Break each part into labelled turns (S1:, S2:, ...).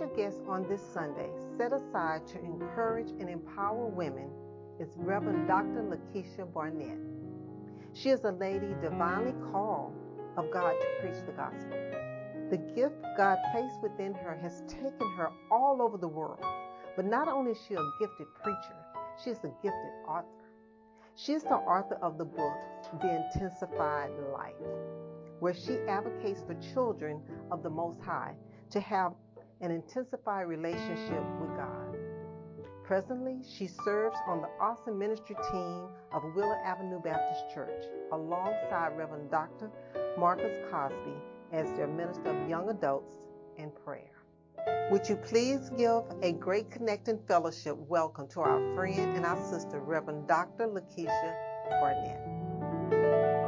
S1: special guest on this Sunday, set aside to encourage and empower women, is Reverend Dr. Lakeisha Barnett. She is a lady divinely called of God to preach the gospel. The gift God placed within her has taken her all over the world. But not only is she a gifted preacher, she is a gifted author. She is the author of the book, The Intensified Life, where she advocates for children of the Most High to have an intensified relationship with God. Presently, she serves on the awesome ministry team of Wheeler Avenue Baptist Church alongside Reverend Dr. Marcus Cosby as their minister of young adults and prayer. Would you please give a great connecting fellowship welcome to our friend and our sister, Reverend Dr. Lakeisha Barnett.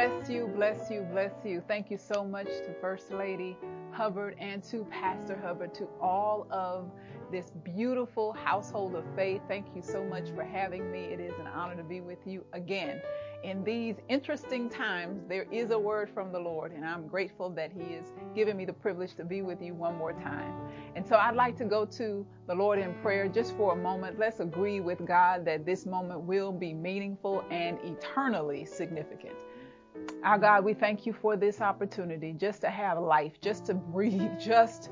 S2: Bless you, bless you, bless you. Thank you so much to First Lady Hubbard and to Pastor Hubbard, to all of this beautiful household of faith. Thank you so much for having me. It is an honor to be with you again. In these interesting times, there is a word from the Lord, and I'm grateful that He is giving me the privilege to be with you one more time. And so I'd like to go to the Lord in prayer just for a moment. Let's agree with God that this moment will be meaningful and eternally significant. Our God, we thank you for this opportunity just to have life, just to breathe, just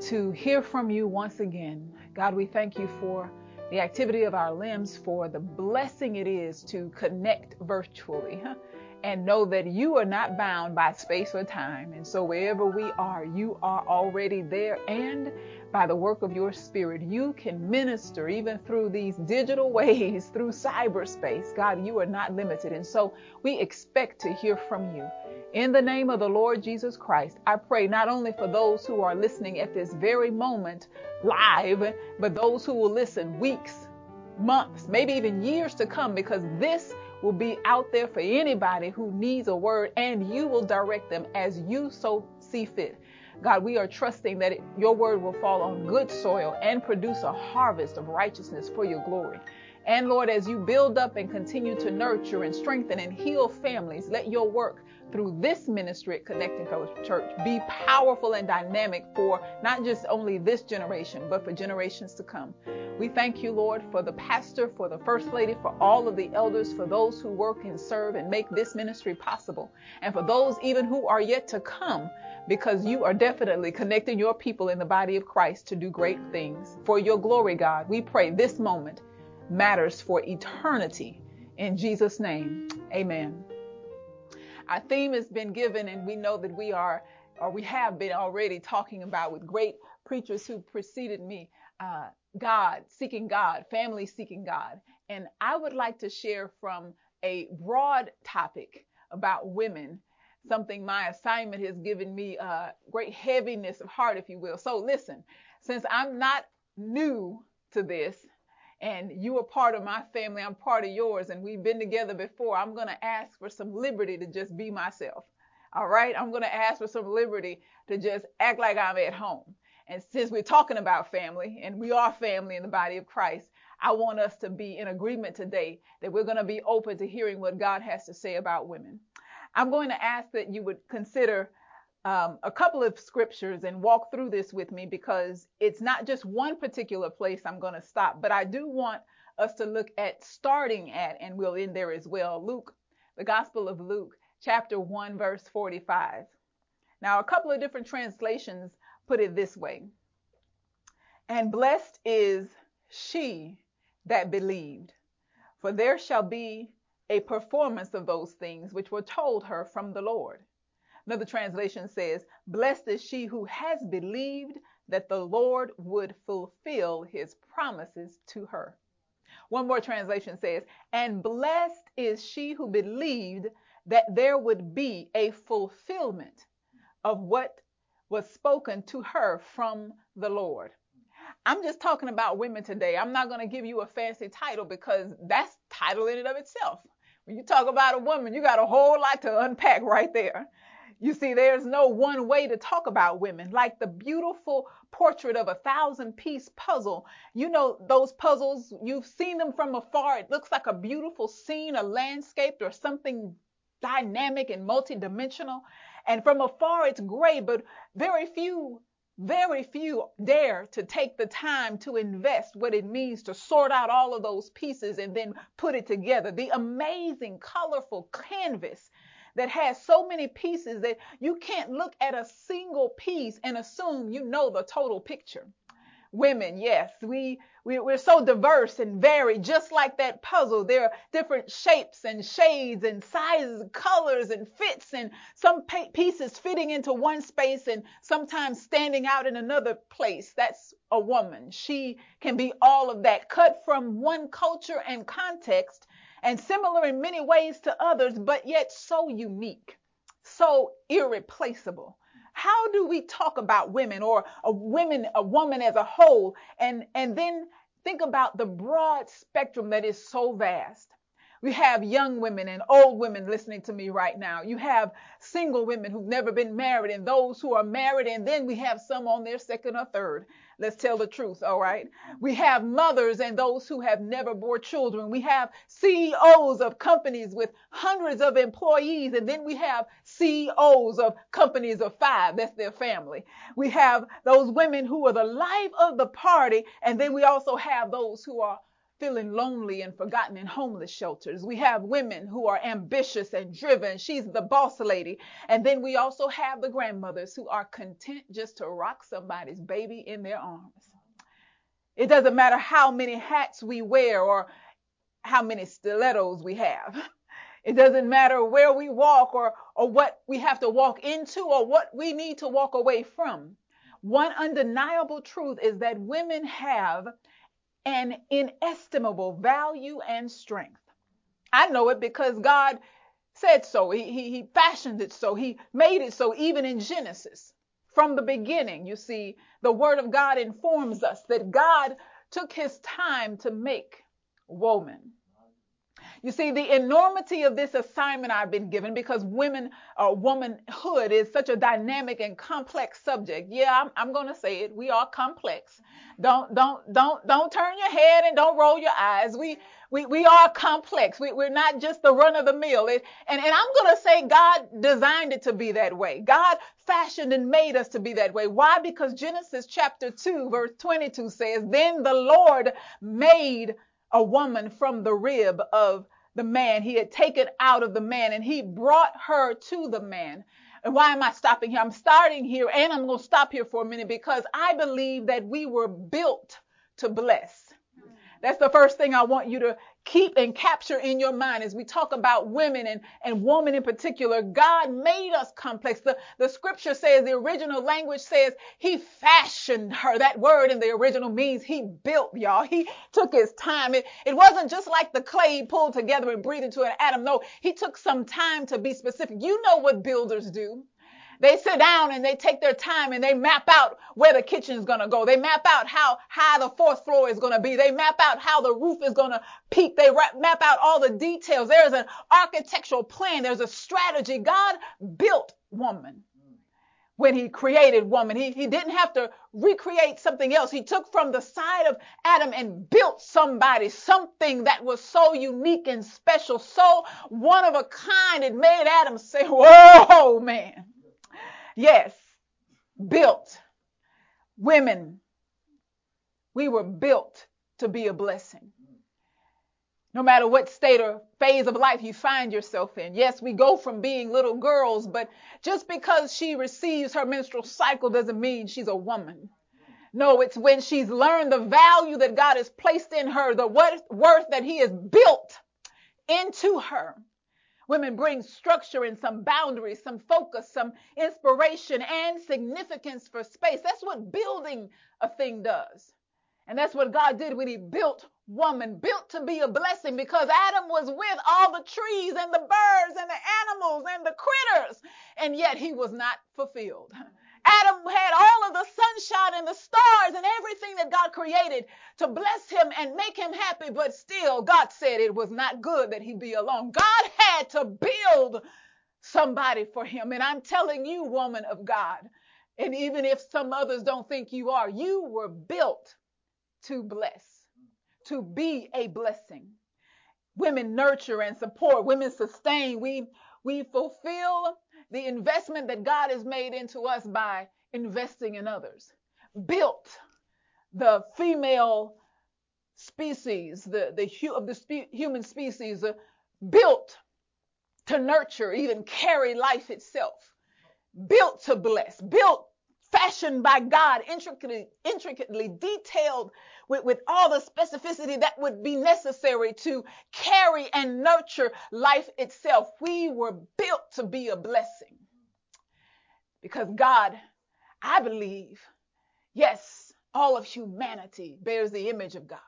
S2: to hear from you once again. God, we thank you for the activity of our limbs, for the blessing it is to connect virtually and know that you are not bound by space or time. And so wherever we are, you are already there. And by the work of your spirit, you can minister even through these digital ways, through cyberspace. God, you are not limited. And so we expect to hear from you. In the name of the Lord Jesus Christ, I pray not only for those who are listening at this very moment live, but those who will listen weeks, months, maybe even years to come, because this will be out there for anybody who needs a word and you will direct them as you so see fit. God, we are trusting that it, your word will fall on good soil and produce a harvest of righteousness for your glory. And Lord, as you build up and continue to nurture and strengthen and heal families, let your work through this ministry at Connecting Fellowship Church be powerful and dynamic for not just only this generation, but for generations to come. We thank you, Lord, for the pastor, for the first lady, for all of the elders, for those who work and serve and make this ministry possible, and for those even who are yet to come, because you are definitely connecting your people in the body of Christ to do great things. For your glory, God, we pray this moment matters for eternity. In Jesus' name, amen. Our theme has been given, and we know that we are, or we have been already talking about with great preachers who preceded me, uh, God, seeking God, family seeking God. And I would like to share from a broad topic about women, something my assignment has given me a uh, great heaviness of heart, if you will. So listen, since I'm not new to this, and you are part of my family, I'm part of yours, and we've been together before, I'm going to ask for some liberty to just be myself. All right? I'm going to ask for some liberty to just act like I'm at home. And since we're talking about family, and we are family in the body of Christ, I want us to be in agreement today that we're going to be open to hearing what God has to say about women. I'm going to ask that you would consider um, a couple of scriptures and walk through this with me because it's not just one particular place I'm going to stop, but I do want us to look at starting at, and we'll end there as well, Luke, the Gospel of Luke, chapter 1, verse 45. Now, a couple of different translations put it this way And blessed is she that believed, for there shall be a performance of those things which were told her from the Lord. Another translation says, Blessed is she who has believed that the Lord would fulfill his promises to her. One more translation says, And blessed is she who believed that there would be a fulfillment of what was spoken to her from the Lord. I'm just talking about women today. I'm not going to give you a fancy title because that's title in and of itself. When you talk about a woman, you got a whole lot to unpack right there. You see, there's no one way to talk about women. Like the beautiful portrait of a thousand piece puzzle. You know, those puzzles, you've seen them from afar. It looks like a beautiful scene, a landscape, or something dynamic and multidimensional. And from afar, it's great, but very few, very few dare to take the time to invest what it means to sort out all of those pieces and then put it together. The amazing, colorful canvas that has so many pieces that you can't look at a single piece and assume you know the total picture women. Yes, we, we we're so diverse and varied, just like that puzzle. There are different shapes and shades and sizes, and colors and fits, and some pieces fitting into one space and sometimes standing out in another place. That's a woman. She can be all of that, cut from one culture and context, and similar in many ways to others, but yet so unique, so irreplaceable how do we talk about women or a women, a woman as a whole, and, and then think about the broad spectrum that is so vast? We have young women and old women listening to me right now. You have single women who've never been married and those who are married. And then we have some on their second or third. Let's tell the truth, all right? We have mothers and those who have never bore children. We have CEOs of companies with hundreds of employees, and then we have CEOs of companies of five. That's their family. We have those women who are the life of the party, and then we also have those who are feeling lonely and forgotten in homeless shelters. We have women who are ambitious and driven. She's the boss lady. And then we also have the grandmothers who are content just to rock somebody's baby in their arms. It doesn't matter how many hats we wear or how many stilettos we have. It doesn't matter where we walk or, or what we have to walk into or what we need to walk away from. One undeniable truth is that women have an inestimable value and strength. I know it because God said so. He, he, he fashioned it so. He made it so, even in Genesis. From the beginning, you see, the Word of God informs us that God took his time to make woman. You see, the enormity of this assignment I've been given because women, uh, womanhood is such a dynamic and complex subject. Yeah, I'm, I'm going to say it. We are complex. Don't, don't, don't, don't turn your head and don't roll your eyes. We, we, we are complex. We, we're not just the run of the mill. It, and, and I'm going to say God designed it to be that way. God fashioned and made us to be that way. Why? Because Genesis chapter 2 verse 22 says, then the Lord made a woman from the rib of the man. He had taken out of the man and he brought her to the man. And why am I stopping here? I'm starting here and I'm going to stop here for a minute because I believe that we were built to bless. That's the first thing I want you to keep and capture in your mind as we talk about women and, and woman in particular. God made us complex. The, the scripture says, the original language says, He fashioned her. That word in the original means He built, y'all. He took His time. It, it wasn't just like the clay pulled together and breathed into an Adam. No, He took some time to be specific. You know what builders do. They sit down and they take their time and they map out where the kitchen is going to go. They map out how high the fourth floor is going to be. They map out how the roof is going to peak. They map out all the details. There's an architectural plan. There's a strategy. God built woman when he created woman. He, he didn't have to recreate something else. He took from the side of Adam and built somebody, something that was so unique and special, so one of a kind. It made Adam say, whoa, man. Yes, built. Women, we were built to be a blessing. No matter what state or phase of life you find yourself in. Yes, we go from being little girls, but just because she receives her menstrual cycle doesn't mean she's a woman. No, it's when she's learned the value that God has placed in her, the worth that He has built into her. Women bring structure and some boundaries, some focus, some inspiration and significance for space. That's what building a thing does. And that's what God did when he built woman, built to be a blessing because Adam was with all the trees and the birds and the animals and the critters, and yet he was not fulfilled. Adam had all of the sunshine and the stars and everything that God created to bless him and make him happy, but still God said it was not good that he be alone. God had to build somebody for him. And I'm telling you, woman of God, and even if some others don't think you are, you were built to bless, to be a blessing. Women nurture and support, women sustain. We we fulfill the investment that God has made into us by investing in others. Built the female species, the, the hu- of the spe- human species, uh, built to nurture, even carry life itself, built to bless, built fashioned by God, intricately, intricately detailed with, with all the specificity that would be necessary to carry and nurture life itself. We were built to be a blessing because God, I believe, yes, all of humanity bears the image of God.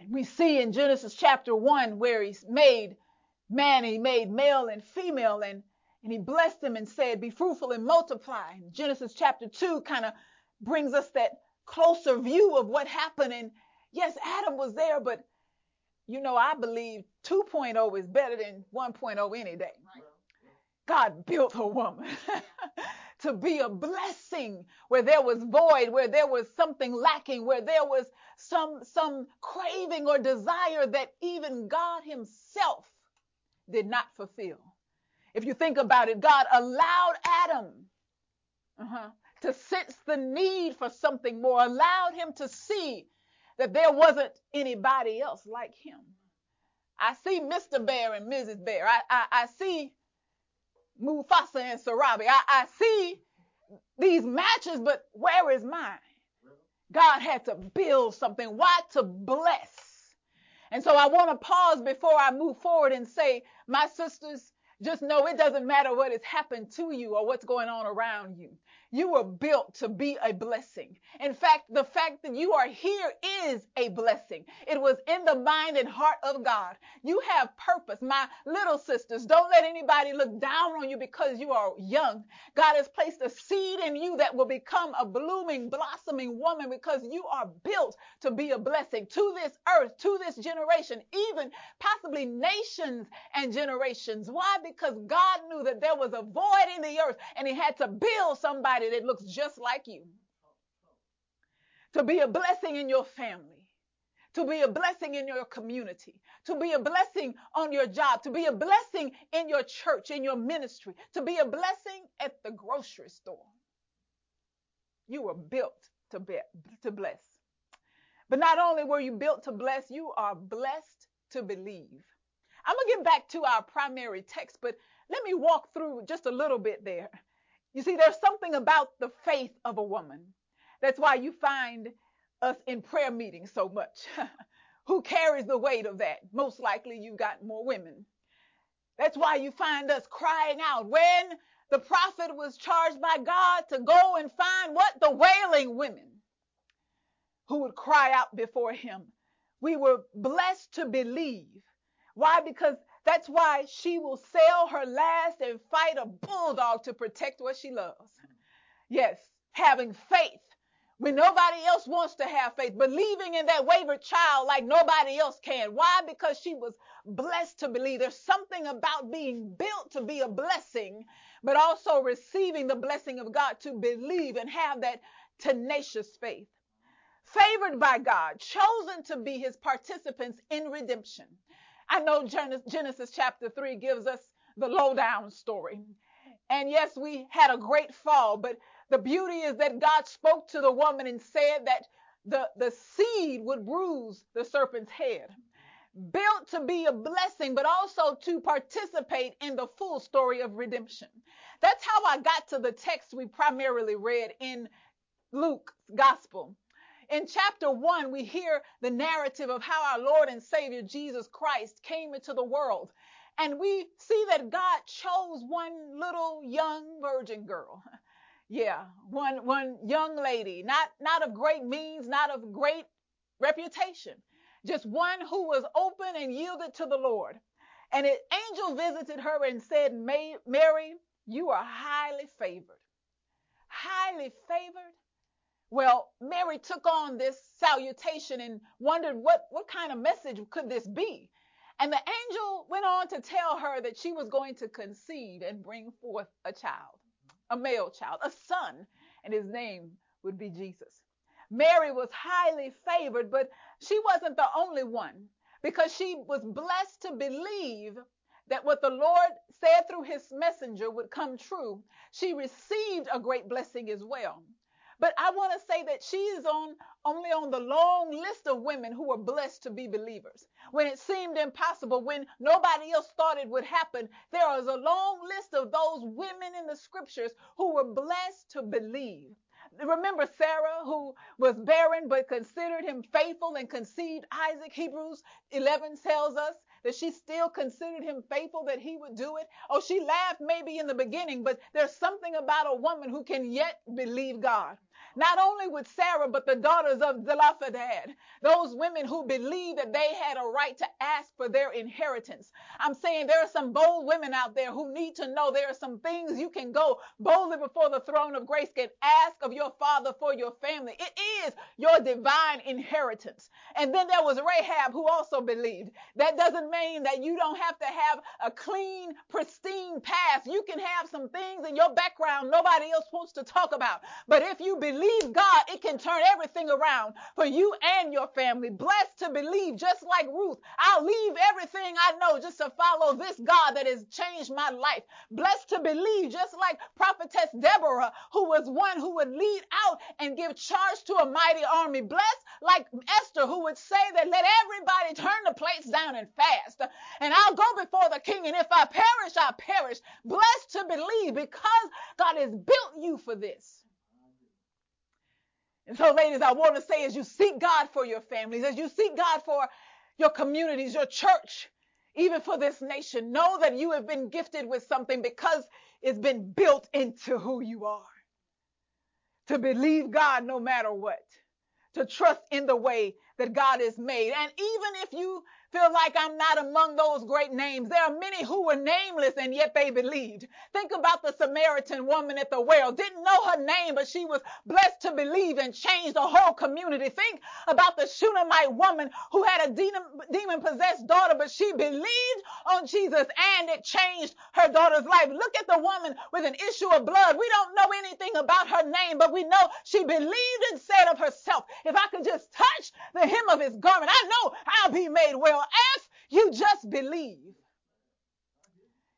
S2: And we see in Genesis chapter 1 where he's made man, he made male and female, and and he blessed them and said, Be fruitful and multiply. And Genesis chapter 2 kind of brings us that closer view of what happened. And yes, Adam was there, but you know, I believe 2.0 is better than 1.0 any day. God built a woman to be a blessing where there was void, where there was something lacking, where there was some, some craving or desire that even God himself did not fulfill. If you think about it, God allowed Adam uh-huh, to sense the need for something more, allowed him to see that there wasn't anybody else like him. I see Mr. Bear and Mrs. Bear. I, I, I see Mufasa and Sarabi. I, I see these matches, but where is mine? God had to build something. Why? To bless. And so I want to pause before I move forward and say, my sisters, just know it doesn't matter what has happened to you or what's going on around you. You were built to be a blessing. In fact, the fact that you are here is a blessing. It was in the mind and heart of God. You have purpose. My little sisters, don't let anybody look down on you because you are young. God has placed a seed in you that will become a blooming, blossoming woman because you are built to be a blessing to this earth, to this generation, even possibly nations and generations. Why? Because God knew that there was a void in the earth and he had to build somebody somebody that looks just like you. To be a blessing in your family, to be a blessing in your community, to be a blessing on your job, to be a blessing in your church, in your ministry, to be a blessing at the grocery store. You were built to, be, to bless. But not only were you built to bless, you are blessed to believe. I'm going to get back to our primary text, but let me walk through just a little bit there. You see, there's something about the faith of a woman. That's why you find us in prayer meetings so much. Who carries the weight of that? Most likely you've got more women. That's why you find us crying out when the prophet was charged by God to go and find what? The wailing women who would cry out before him. We were blessed to believe. Why? Because that's why she will sell her last and fight a bulldog to protect what she loves. Yes, having faith when nobody else wants to have faith, believing in that wayward child like nobody else can. Why? Because she was blessed to believe. There's something about being built to be a blessing, but also receiving the blessing of God to believe and have that tenacious faith. Favored by God, chosen to be his participants in redemption. I know Genesis chapter 3 gives us the lowdown story. And yes, we had a great fall, but the beauty is that God spoke to the woman and said that the, the seed would bruise the serpent's head. Built to be a blessing, but also to participate in the full story of redemption. That's how I got to the text we primarily read in Luke's gospel. In chapter one, we hear the narrative of how our Lord and Savior Jesus Christ came into the world. And we see that God chose one little young virgin girl. Yeah, one, one young lady, not, not of great means, not of great reputation, just one who was open and yielded to the Lord. And an angel visited her and said, Mary, you are highly favored. Highly favored. Well, Mary took on this salutation and wondered what, what kind of message could this be? And the angel went on to tell her that she was going to conceive and bring forth a child, a male child, a son, and his name would be Jesus. Mary was highly favored, but she wasn't the only one because she was blessed to believe that what the Lord said through his messenger would come true, she received a great blessing as well. But I want to say that she is on only on the long list of women who were blessed to be believers. When it seemed impossible, when nobody else thought it would happen, there is a long list of those women in the scriptures who were blessed to believe. Remember Sarah, who was barren but considered him faithful and conceived Isaac. Hebrews 11 tells us that she still considered him faithful, that he would do it. Oh, she laughed maybe in the beginning, but there's something about a woman who can yet believe God not only with Sarah, but the daughters of Zelophehad, those women who believed that they had a right to ask for their inheritance. I'm saying there are some bold women out there who need to know there are some things you can go boldly before the throne of grace, and ask of your father for your family. It is your divine inheritance. And then there was Rahab who also believed. That doesn't mean that you don't have to have a clean, pristine past. You can have some things in your background nobody else wants to talk about. But if you believe believe God, it can turn everything around for you and your family. Blessed to believe, just like Ruth. I'll leave everything I know just to follow this God that has changed my life. Blessed to believe, just like prophetess Deborah, who was one who would lead out and give charge to a mighty army. Blessed like Esther, who would say that let everybody turn the plates down and fast. And I'll go before the king, and if I perish, I perish. Blessed to believe because God has built you for this. And so, ladies, I want to say as you seek God for your families, as you seek God for your communities, your church, even for this nation, know that you have been gifted with something because it's been built into who you are. To believe God no matter what, to trust in the way that God has made. And even if you feel like I'm not among those great names. There are many who were nameless and yet they believed. Think about the Samaritan woman at the well. Didn't know her name, but she was blessed to believe and change the whole community. Think about the Shunammite woman who had a demon possessed daughter, but she believed on Jesus and it changed her daughter's life. Look at the woman with an issue of blood. We don't know anything about her name, but we know she believed and said of herself, if I could just touch the hem of his garment, I know I'll be made well if you just believe.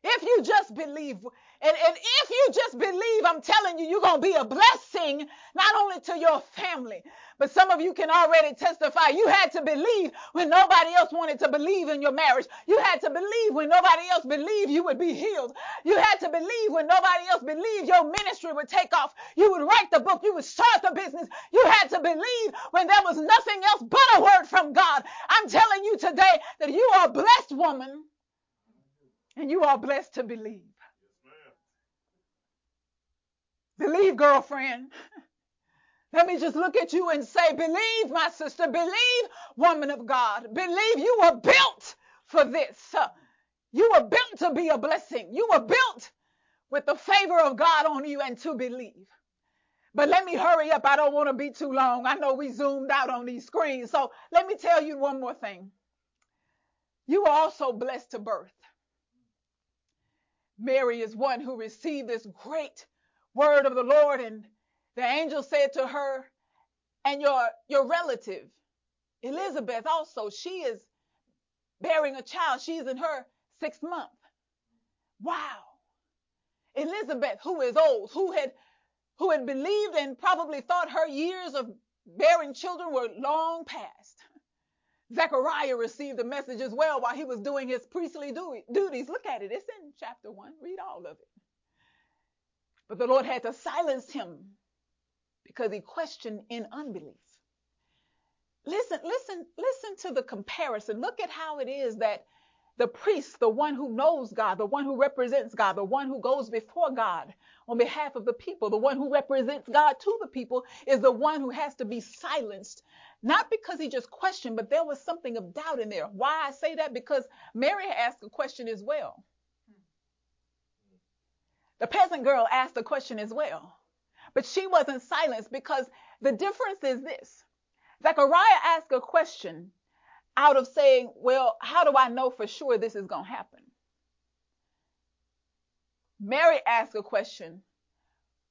S2: If you just believe, and, and if you just believe, I'm telling you, you're going to be a blessing not only to your family, but some of you can already testify. You had to believe when nobody else wanted to believe in your marriage. You had to believe when nobody else believed you would be healed. You had to believe when nobody else believed your ministry would take off. You would write the book. You would start the business. You had to believe when there was nothing else but a word from God. I'm telling you today that you are a blessed woman and you are blessed to believe. Believe, girlfriend. Let me just look at you and say, believe, my sister, believe, woman of God. Believe you were built for this. You were built to be a blessing. You were built with the favor of God on you and to believe. But let me hurry up. I don't want to be too long. I know we zoomed out on these screens. So let me tell you one more thing. You were also blessed to birth. Mary is one who received this great word of the Lord and the angel said to her, and your, your relative, Elizabeth also, she is bearing a child. She's in her sixth month. Wow. Elizabeth, who is old, who had, who had believed and probably thought her years of bearing children were long past. Zechariah received a message as well while he was doing his priestly duties. Look at it. It's in chapter one. Read all of it. But the Lord had to silence him because he questioned in unbelief. Listen, listen, listen to the comparison. Look at how it is that the priest, the one who knows God, the one who represents God, the one who goes before God on behalf of the people, the one who represents God to the people is the one who has to be silenced. Not because he just questioned, but there was something of doubt in there. Why I say that? Because Mary asked a question as well. The peasant girl asked a question as well. But she wasn't silenced because the difference is this. Zechariah asked a question out of saying, well, how do I know for sure this is going to happen? Mary asked a question.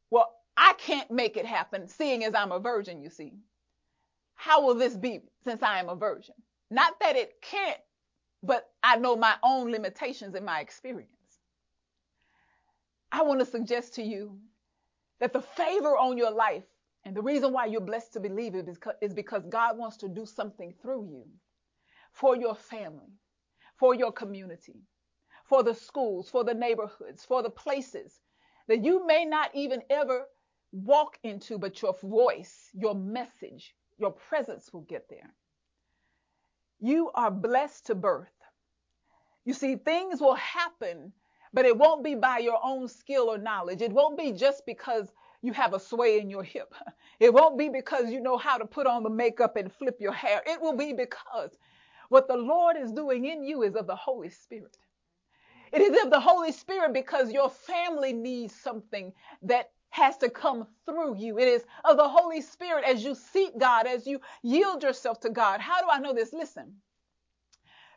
S2: Well, I can't make it happen, seeing as I'm a virgin, you see. How will this be since I am a virgin? Not that it can't but I know my own limitations and my experience. I want to suggest to you that the favor on your life and the reason why you're blessed to believe it is because God wants to do something through you for your family, for your community, for the schools, for the neighborhoods, for the places that you may not even ever walk into, but your voice, your message, your presence will get there. You are blessed to birth. You see, things will happen, but it won't be by your own skill or knowledge. It won't be just because you have a sway in your hip. It won't be because you know how to put on the makeup and flip your hair. It will be because what the Lord is doing in you is of the Holy Spirit. It is of the Holy Spirit because your family needs something that has to come through you. It is of the Holy Spirit as you seek God, as you yield yourself to God. How do I know this? Listen,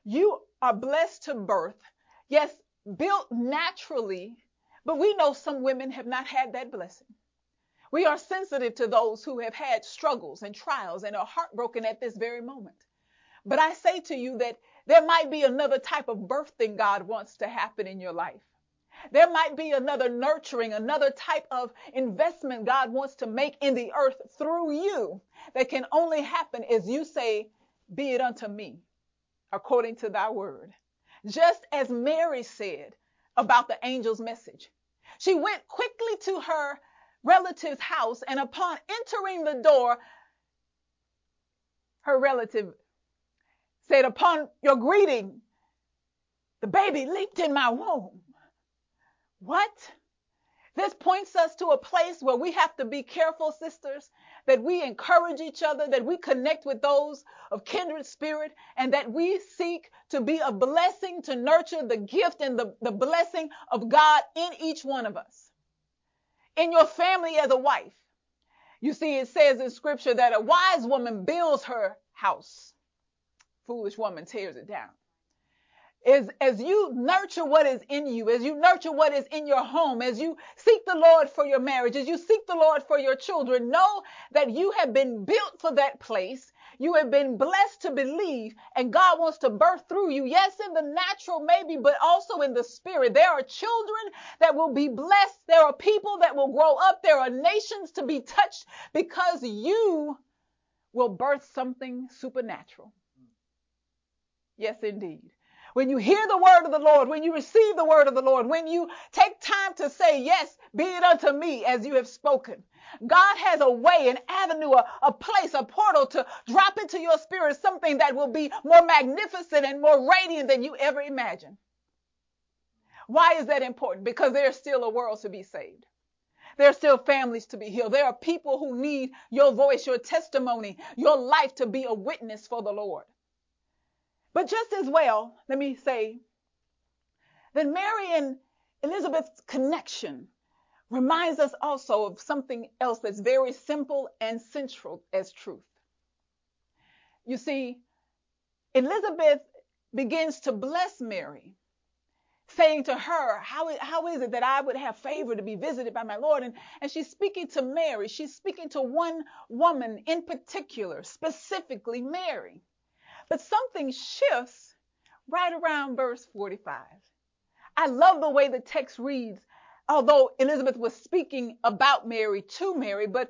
S2: you are blessed to birth, yes, built naturally, but we know some women have not had that blessing. We are sensitive to those who have had struggles and trials and are heartbroken at this very moment. But I say to you that there might be another type of birthing God wants to happen in your life. There might be another nurturing, another type of investment God wants to make in the earth through you that can only happen as you say, Be it unto me, according to thy word. Just as Mary said about the angel's message. She went quickly to her relative's house, and upon entering the door, her relative said, Upon your greeting, the baby leaped in my womb. What? This points us to a place where we have to be careful, sisters, that we encourage each other, that we connect with those of kindred spirit, and that we seek to be a blessing to nurture the gift and the, the blessing of God in each one of us. In your family as a wife, you see, it says in scripture that a wise woman builds her house, foolish woman tears it down is as you nurture what is in you, as you nurture what is in your home, as you seek the Lord for your marriage, as you seek the Lord for your children, know that you have been built for that place. You have been blessed to believe, and God wants to birth through you. Yes, in the natural, maybe, but also in the spirit. There are children that will be blessed. There are people that will grow up. There are nations to be touched because you will birth something supernatural. Yes, indeed when you hear the word of the Lord, when you receive the word of the Lord, when you take time to say, Yes, be it unto me as you have spoken. God has a way, an avenue, a, a place, a portal to drop into your spirit something that will be more magnificent and more radiant than you ever imagined. Why is that important? Because there's still a world to be saved. There are still families to be healed. There are people who need your voice, your testimony, your life to be a witness for the Lord. But just as well, let me say, that Mary and Elizabeth's connection reminds us also of something else that's very simple and central as truth. You see, Elizabeth begins to bless Mary, saying to her, how, how is it that I would have favor to be visited by my Lord? And, and she's speaking to Mary. She's speaking to one woman in particular, specifically Mary. But something shifts right around verse 45. I love the way the text reads, although Elizabeth was speaking about Mary to Mary, but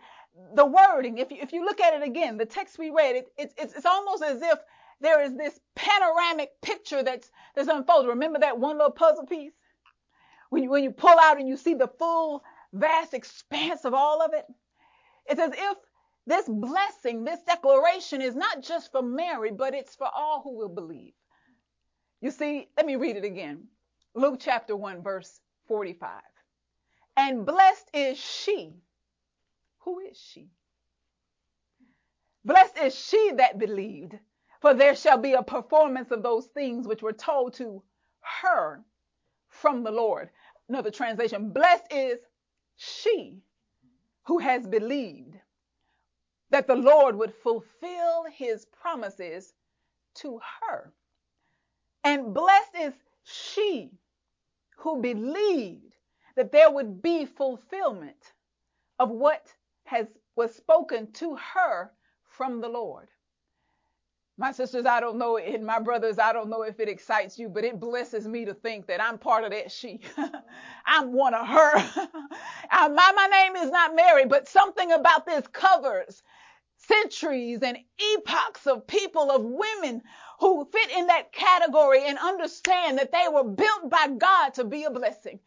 S2: the wording, if you, if you look at it again, the text we read, it, it's, it's, it's almost as if there is this panoramic picture that's, that's unfolded. Remember that one little puzzle piece? When you, when you pull out and you see the full, vast expanse of all of it? It's as if this blessing, this declaration is not just for Mary, but it's for all who will believe. You see, let me read it again. Luke chapter 1, verse 45. And blessed is she. Who is she? Blessed is she that believed, for there shall be a performance of those things which were told to her from the Lord. Another translation, blessed is she who has believed that the Lord would fulfill his promises to her. And blessed is she who believed that there would be fulfillment of what has was spoken to her from the Lord. My sisters, I don't know, and my brothers, I don't know if it excites you, but it blesses me to think that I'm part of that she. I'm one of her. Uh, my, my name is not Mary, but something about this covers centuries and epochs of people, of women who fit in that category and understand that they were built by God to be a blessing.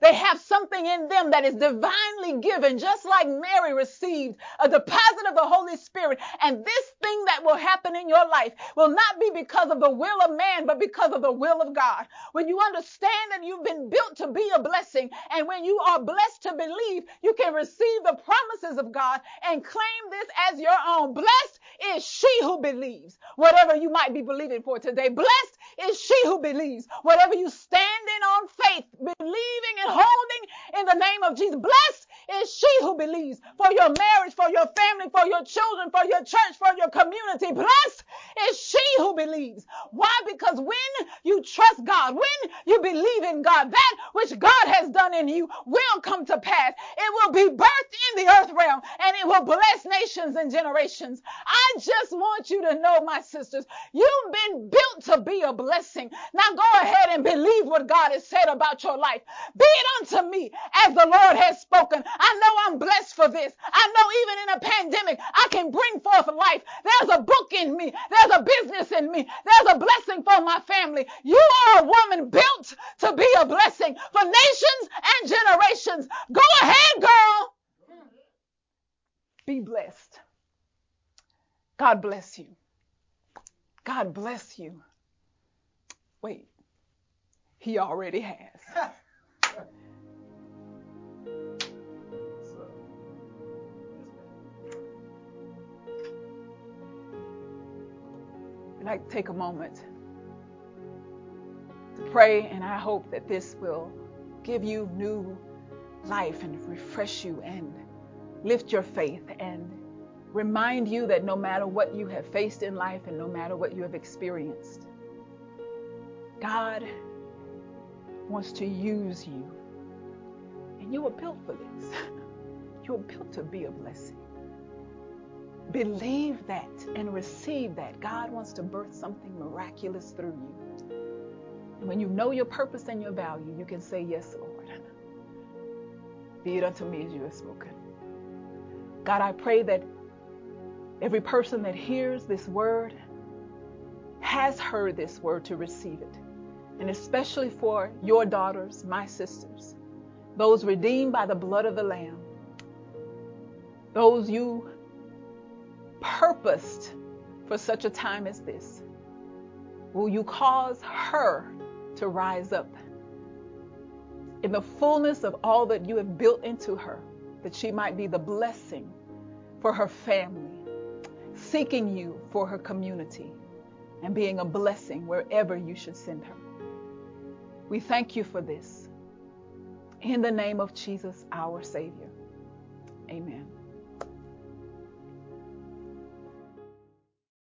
S2: They have something in them that is divinely given, just like Mary received a deposit of the Holy Spirit. And this thing that will happen in your life will not be because of the will of man, but because of the will of God. When you understand that you've been built to be a blessing, and when you are blessed to believe, you can receive the promises of God and claim this as your own. Blessed is she who believes. Whatever you might be believing for today, blessed is she who believes. Whatever you stand in on faith, believing in holding in the name of Jesus. Blessed is she who believes for your marriage, for your family, for your children, for your church, for your community. Blessed is she who believes. Why? Because when you trust God, when you believe in God, that which God has done in you will come to pass. It will be birthed in the earth realm and it will bless nations and generations. I just want you to know, my sisters, you've been built to be a blessing. Now go ahead and believe what God has said about your life. Be it unto me as the Lord has spoken. I know I'm blessed for this. I know even in a pandemic, I can bring forth life. There's a book in me. There's a business in me. There's a blessing for my family. You are a woman built to be a blessing for nations and generations. Go ahead, girl. Be blessed. God bless you. God bless you. Wait, he already has. like to take a moment to pray, and I hope that this will give you new life and refresh you and lift your faith and remind you that no matter what you have faced in life and no matter what you have experienced, God wants to use you. And you were built for this. You were built to be a blessing. Believe that and receive that. God wants to birth something miraculous through you. And when you know your purpose and your value, you can say, Yes, Lord. Be it unto me as you have spoken. God, I pray that every person that hears this word has heard this word to receive it. And especially for your daughters, my sisters, those redeemed by the blood of the Lamb, those you purposed for such a time as this? Will you cause her to rise up in the fullness of all that you have built into her, that she might be the blessing for her family, seeking you for her community, and being a blessing wherever you should send her? We thank you for this. In the name of Jesus, our Savior. Amen.